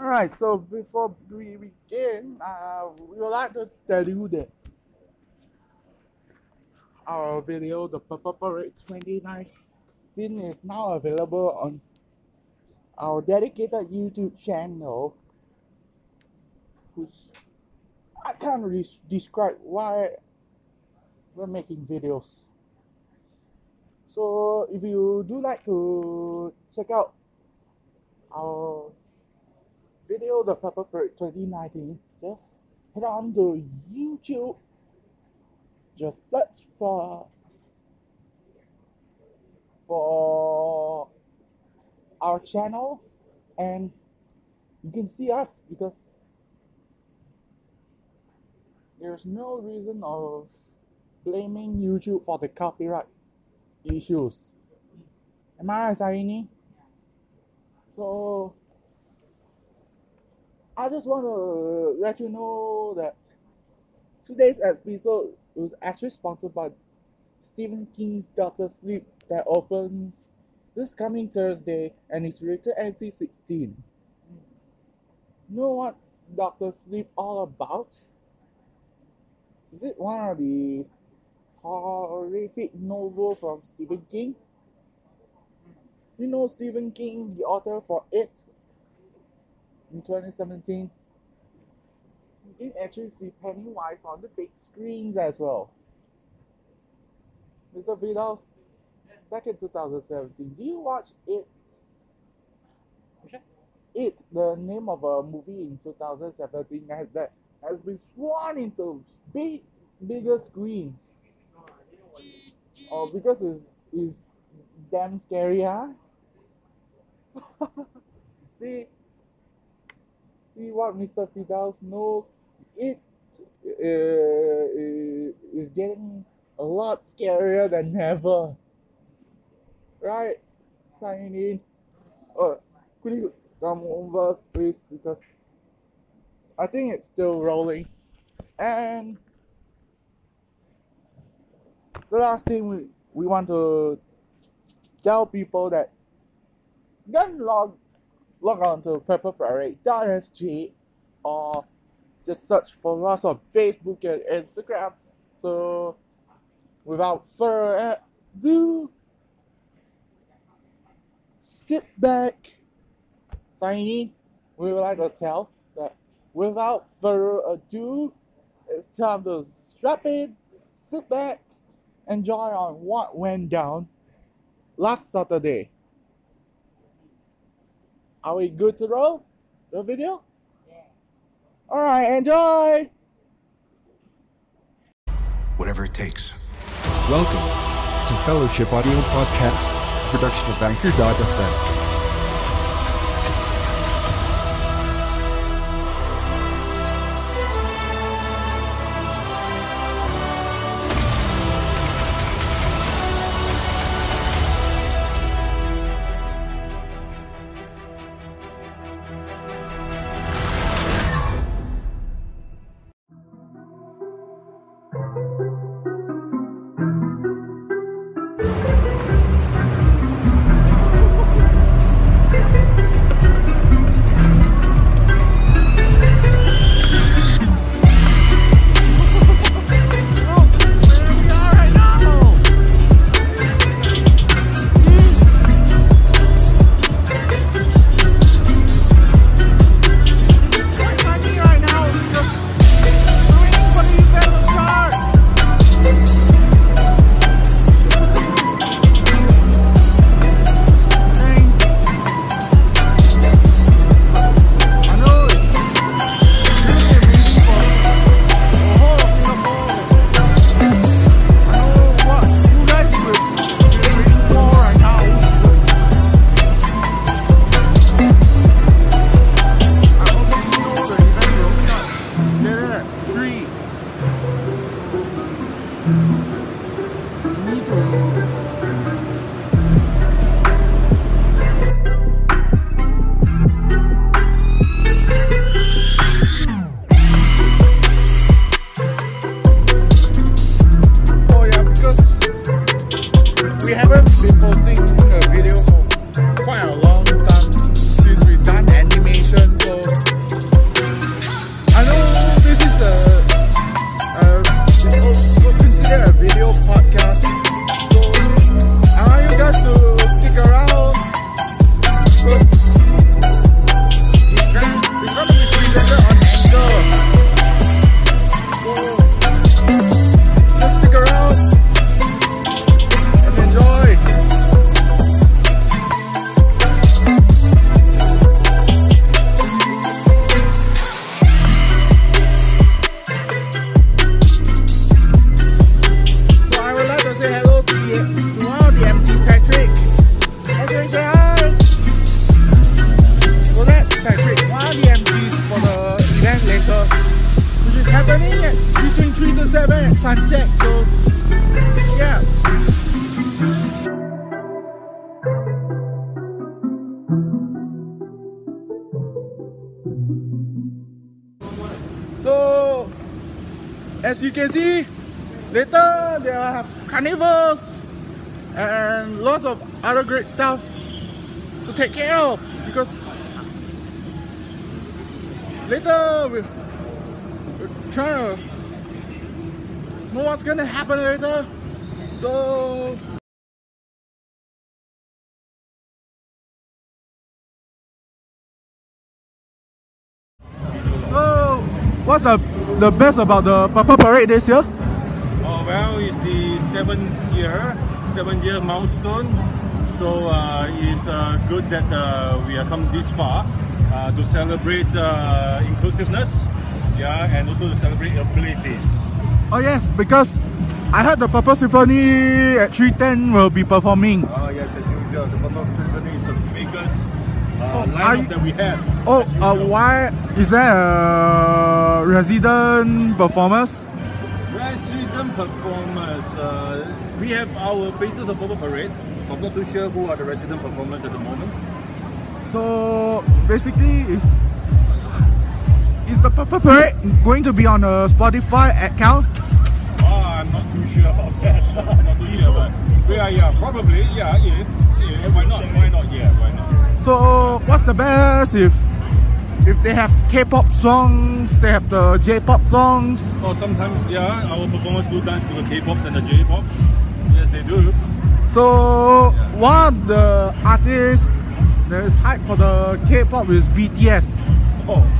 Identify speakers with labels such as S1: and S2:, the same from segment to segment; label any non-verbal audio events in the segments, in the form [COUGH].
S1: Alright, so before we begin, uh, we would like to tell you that our video, the Purple Parade 2019, is now available on our dedicated YouTube channel, which I can't describe why we're making videos. So if you do like to check out our video, the Purple Parade 2019, just head on to YouTube. Just search for for our channel and you can see us because there's no reason of blaming YouTube for the copyright issues. Am I right, Sarini? So I just want to let you know that today's episode was actually sponsored by Stephen King's Doctor Sleep that opens this coming Thursday and is rated NC 16. Know what's Doctor Sleep all about? Is it one of the horrific novel from Stephen King? You know Stephen King, the author for It in 2017? You can actually see Pennywise on the big screens as well. Mr. Vidos, back in 2017, do you watch It? It, the name of a movie in 2017 that, that has been sworn into big, bigger screens. Oh, because it's, it's damn scary, huh? [LAUGHS] see, see what Mr. Fidels knows. It uh, is getting a lot scarier than ever. Right? Sign in. Oh, could you come over, please? Because I think it's still rolling. And the last thing we, we want to tell people that can log log on to purpleparade.sg or just search for us on Facebook and Instagram. So without further ado, sit back. Signy, we would like to tell that without further ado, it's time to strap in, sit back, enjoy on what went down last Saturday. Are we good to roll the video? Yeah. All right, enjoy.
S2: Whatever it takes.
S3: Welcome to Fellowship Audio Podcast, a production of Anchor.fm.
S1: between 3 to 7 at Suntec. So, yeah. So, as you can see, later will have carnivals and lots of other great stuff to take care of because later we're trying to know what's gonna happen later. So So what's the the best about the Purple Parade this year?
S4: Oh, well, it's the seventh year, seven year milestone. So uh, it's uh, good that uh, we have come this far uh, to celebrate uh, inclusiveness, yeah, and also to celebrate abilities.
S1: Oh yes, because I heard the Purple Symphony at 310 will be performing.
S4: Oh yes, as usual, the Purple Symphony is the biggest uh,
S1: are
S4: lineup that we have.
S1: Oh, uh, why is there a resident performers?
S4: Resident performers. Uh, we have our Faces of Purple Parade. I'm not too sure who are the resident performers at the moment.
S1: So basically, is is the Purple Parade going to be on a Spotify account?
S4: Oh, ah, I'm not too sure about that. [LAUGHS] I'm not too sure, but yeah, yeah, probably, yeah, if, yeah, why not? Why not? Yeah, why not?
S1: So what's the best if if they have K-pop songs, they have the J-pop songs?
S4: Or sometimes, yeah, our performers do dance to the K-pops and the J-pops. Yes, they do.
S1: So one of the artists that is hyped for the K-pop is BTS.
S4: Oh, oh,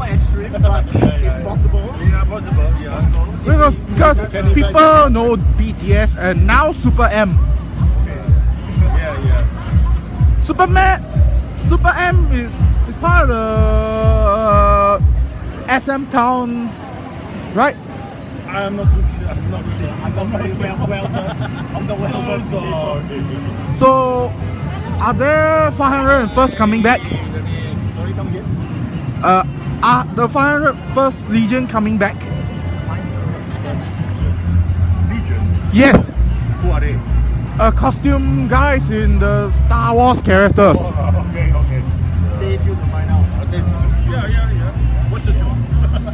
S5: It will be quite extreme, but [LAUGHS] it's possible.
S4: Yeah, possible. Yeah. So,
S1: Because because
S4: Can
S1: people
S4: imagine?
S1: know BTS and now Super M.
S4: yeah, yeah.
S1: Superman, Super M is is part of the uh, SM Town, right?
S4: I'm not too sure. I'm not sure. I'm not very well, well.
S5: I'm the well
S4: So sorry.
S1: So, are there 501st coming back?
S4: Sorry, come again.
S1: Uh, are the 501st Legion coming back?
S4: Legion.
S1: Yes,
S4: Who are they?
S1: uh, costume guys in the Star Wars characters.
S4: Oh, [LAUGHS] okay, okay.
S5: Stay tuned to find out.
S4: Okay. Yeah, yeah, yeah. What's the show? [LAUGHS]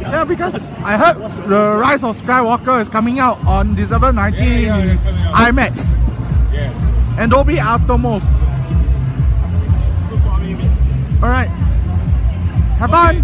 S1: Yeah, because I heard the Rise of Skywalker is coming out on December 19
S4: Yeah, yeah,
S1: in
S4: it's coming out.
S1: IMAX
S4: yeah.
S1: and Dolby Atmos.
S4: Good for.
S1: All right, have fun.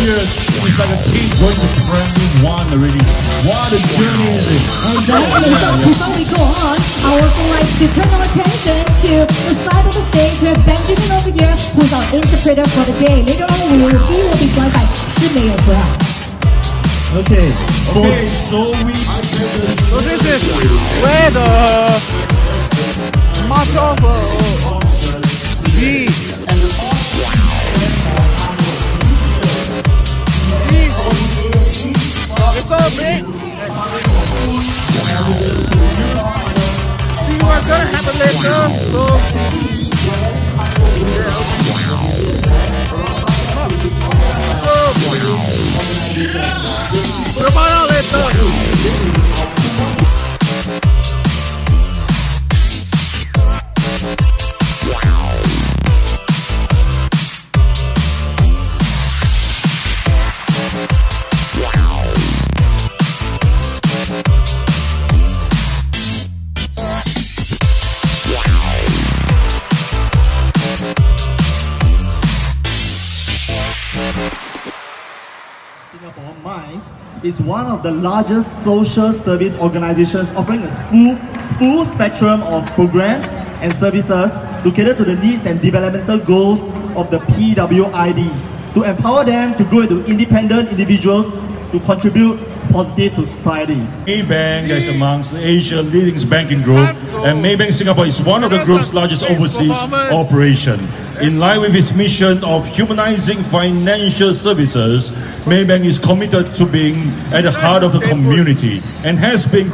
S6: years. It's like a kid going to primary one already. What a journey is it?
S7: Exactly. So before we go on, I would like to turn our attention to the side of the stage where Benjamin over here, who's our interpreter for the day. Later on, we will, he will be joined by Shimei as.
S6: Okay.
S4: Okay, so we
S1: So this is where the march off uh, be.
S5: Is one of the largest social service organizations offering a full, full spectrum of programs and services to cater to the needs and developmental goals of the PWIDs, to empower them to grow into independent individuals to contribute positive to society.
S6: Maybank is amongst Asia's leading banking group, and Maybank Singapore is one of the group's largest overseas operation. In line with its mission of humanizing financial services, Maybank is committed to being at the heart of the community and has been.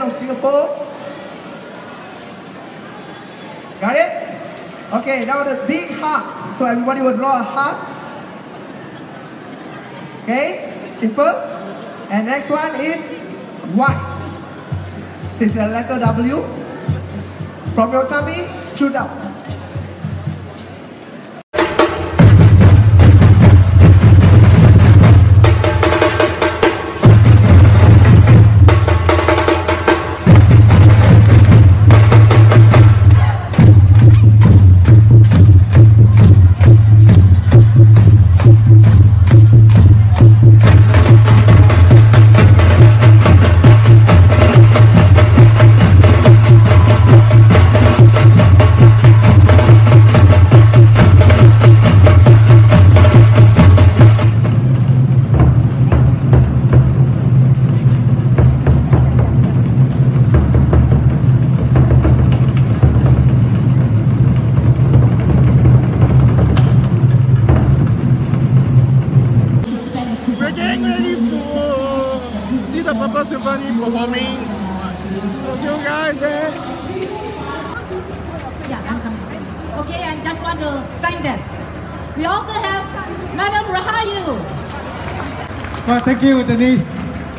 S8: Of Singapore. Got it? Okay, now the big heart. So everybody will draw a heart. Okay, simple. And next one is white. This is letter W. From your tummy, shoot out.
S1: Symphony performing. So see you guys there.
S7: Yeah, I'm coming. Okay, I just want to thank them. We also have Madam Rahayu.
S9: Well, thank you, Denise.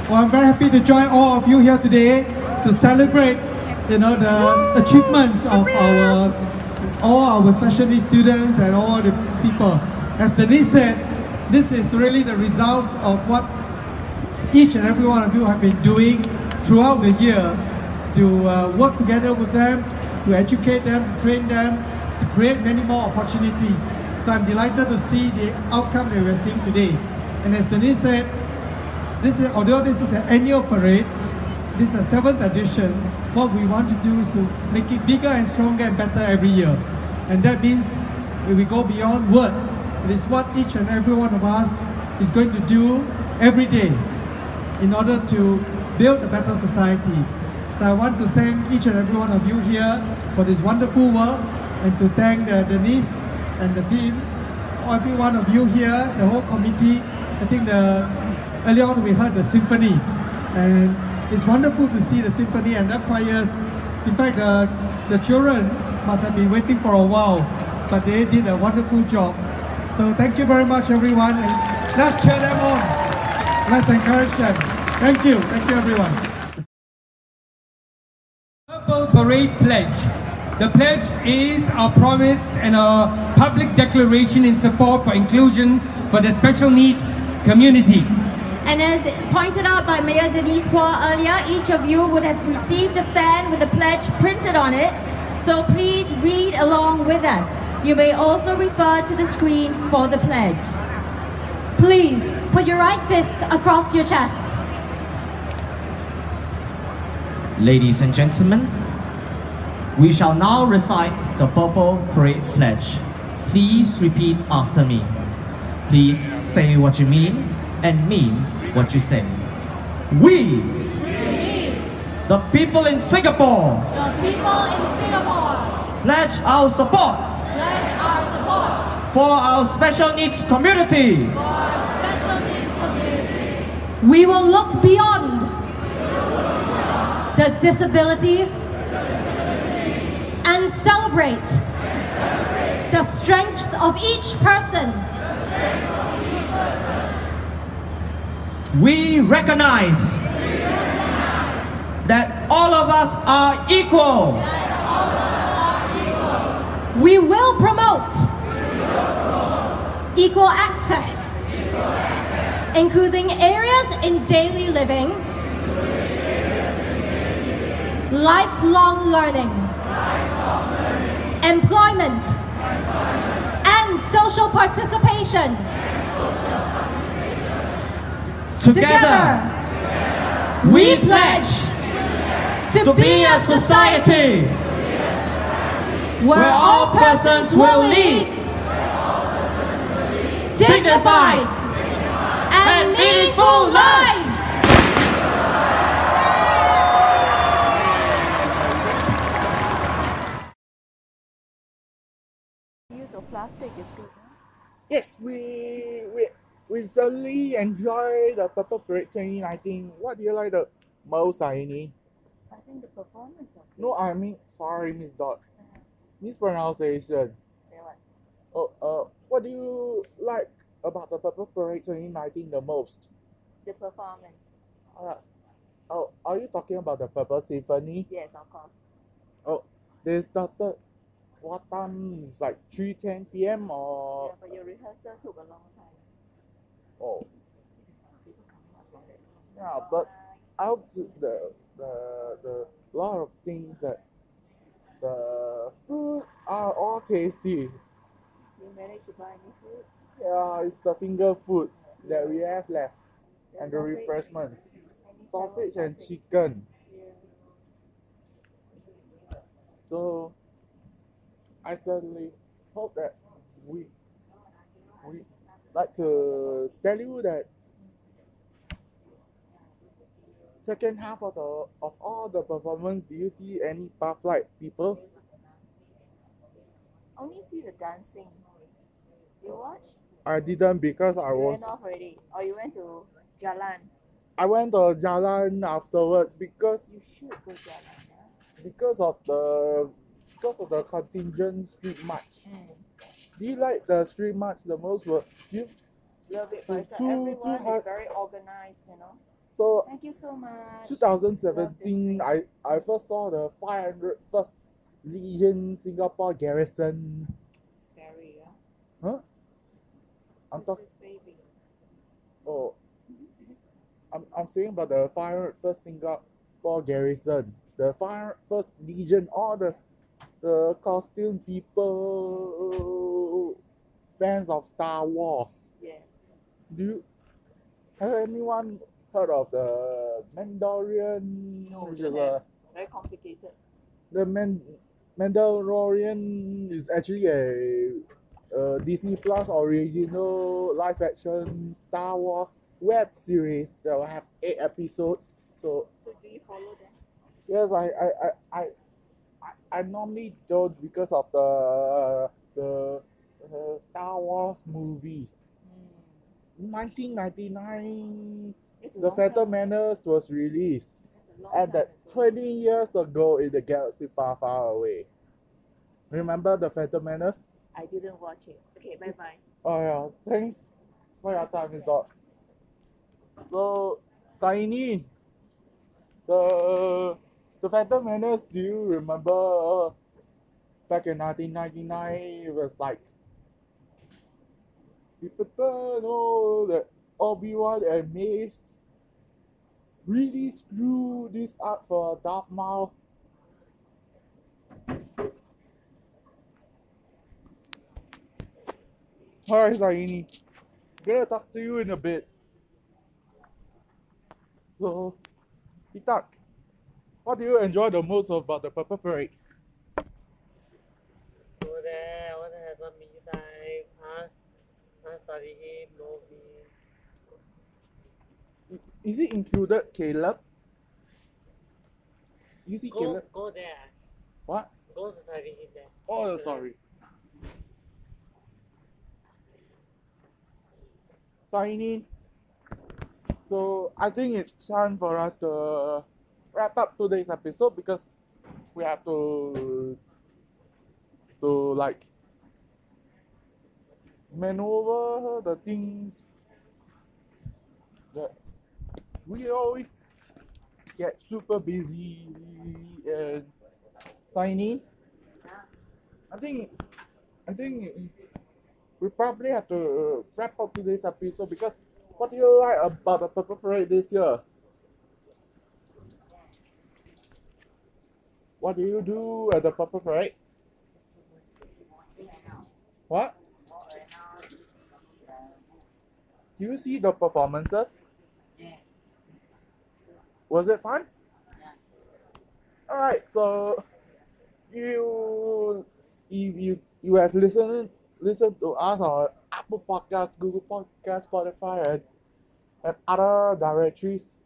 S9: Well, I'm very happy to join all of you here today to celebrate, you know, the achievements of our all our special needs students and all the people. As Denise said, this is really the result of what each and every one of you have been doing throughout the year to uh, work together with them, to educate them, to train them, to create many more opportunities. So I'm delighted to see the outcome that we're seeing today. And as Denise said, this is although this is an annual parade, this is a seventh edition. What we want to do is to make it bigger and stronger and better every year. And that means we go beyond words. It is what each and every one of us is going to do every day in order to build a better society. So I want to thank each and every one of you here for this wonderful work and to thank Denise and the team, every one of you here, the whole committee. I think the earlier on we heard the symphony and it's wonderful to see the symphony and the choirs. In fact, the, the children must have been waiting for a while, but they did a wonderful job. So thank you very much everyone and let's cheer them on. Let's encourage them. Thank you. Thank you everyone.
S10: Purple Parade Pledge. The pledge is our promise and our public declaration in support for inclusion for the special needs community.
S7: And as pointed out by Mayor Denise Paul earlier, each of you would have received a fan with the pledge printed on it. So please read along with us. You may also refer to the screen for the pledge. Please put your right fist across your chest.
S5: Ladies and gentlemen, we shall now recite the Purple Parade Pledge. Please repeat after me. Please say what you mean and mean what you say. We, the people in Singapore,
S7: The people in Singapore
S5: pledge our support
S7: pledge our support
S5: for our special needs community.
S7: We will look beyond the disabilities and celebrate the strengths of each person.
S5: We recognize that all of us are equal.
S7: We will promote equal access, including in daily living, lifelong learning, employment, and social participation.
S5: Together, we pledge to be a society where all persons will lead
S7: dignified and meaningful lives.
S11: Use of plastic is good. huh?
S1: Yes, we we we certainly enjoy the Purple Parade 2019. What do you like the most, Aini?
S11: I think the performance of
S1: No, I mean sorry, Miss Dot. Mispronunciation.
S11: Yeah, what?
S1: Oh, uh, what do you like about the Purple Parade 2019 the most?
S11: the performance.
S1: Alright. Oh, are you talking about the Purple Symphony?
S11: Yes, of course.
S1: Oh, they started. What time? It's like 3:10 p.m. or.
S11: Yeah, but your rehearsal took a long time.
S1: oh
S11: There's some people coming up for it.
S1: yeah, but out the the the lot of things that the food are all tasty.
S11: You managed to buy any food?
S1: Yeah, it's the finger food that we have left
S11: The
S1: and the refreshments.
S11: Any
S1: Sausage and chicken.
S11: Yeah.
S1: So I certainly hope that we we like to tell you that second half of the of all the performance do you see any path like people?
S11: Only see the dancing. You watch?
S1: I didn't because I
S11: you
S1: was
S11: went off already. Or you went to Jalan.
S1: I went to Jalan afterwards because
S11: You should go Jalan, yeah?
S1: because of the because of the contingent street march.
S11: Mm.
S1: Do you like the street march the most? Were you
S11: Love it.
S1: So two-
S11: everyone
S1: two
S11: is very organized, you know.
S1: so
S11: Thank you so much.
S1: 2017 I, I first saw the 501st Legion Singapore Garrison.
S11: Scary, yeah.
S1: Huh? I'm talking oh I'm, I'm saying about the 501st Singapore Garrison. The 501st Legion, all the the costume people fans of Star Wars.
S11: Yes.
S1: Do you has anyone heard of the Mandalorian
S11: No,
S1: which is a
S11: Very complicated.
S1: the Man- Mandalorian is actually a, a Disney Plus original live action Star Wars web series that will have eight episodes. So
S11: So do you follow them?
S1: yes, I I, I, I, I, I normally don't because of the the uh, Star Wars movies.
S11: Hmm.
S1: 1999, The Phantom. Menace was released.
S11: Long
S1: And that's
S11: ago.
S1: 20 years ago in the galaxy far, far away. Remember the Phantom Menace?
S11: I didn't watch it. Okay, bye bye.
S1: Oh yeah, thanks for your time, Miss Dot. So, Saini, the the Phantom Menace, do you remember back in 1999? It was like people know that Obi Wan and Mace really screw this up for Darth Maul. Alright, Zaini. Gonna talk to you in a bit. So, Itak, what do you enjoy the most about the Purple Parade?
S12: Go there, I want to have some me time, pass, pass studying, movie.
S1: Is it included Caleb? You see
S12: Go,
S1: Caleb?
S12: go there.
S1: What?
S12: Go to study him there.
S1: Oh, sorry. Signing. So I think it's time for us to wrap up today's episode because we have to to like maneuver the things that we always get super busy and signing. I think it's I think it- we probably have to uh, wrap up today's episode because what do you like about the Purple Parade this year? What do you do at the Purple Parade? What? Do you see the performances? Was it fun? Alright, so you if you you have listened listened to us on Apple Podcasts, Google Podcasts, Spotify, and, and other directories.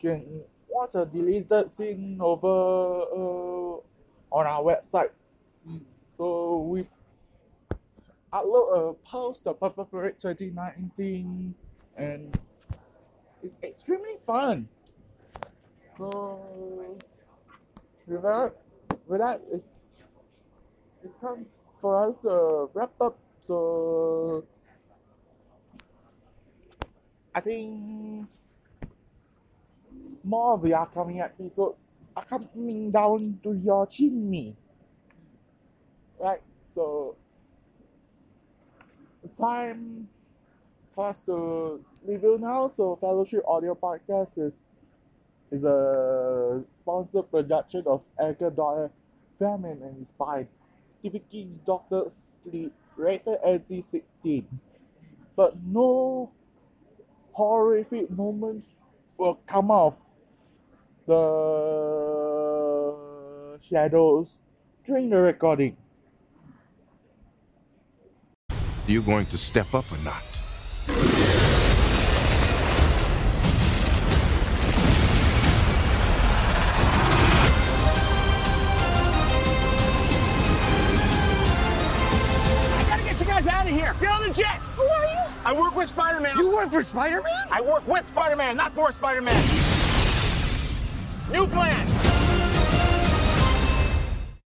S1: You can watch a deleted scene over uh, on our website. So we upload a post of Purple Parade 2019 and it's extremely fun. So with that, with that, it's it's time for us to wrap up. So I think more of the upcoming episodes are coming down to your chimney. Right? So it's time for us to leave you now. So Fellowship Audio Podcast is is a sponsored production of Edgar Doyle Famine and by Stephen King's Doctor Sleep, rated NC-16. But no horrific moments will come out of the shadows during the recording.
S2: You going to step up or not?
S13: Work for Spider-Man? I work with Spider-Man, not for Spider-Man. New plan.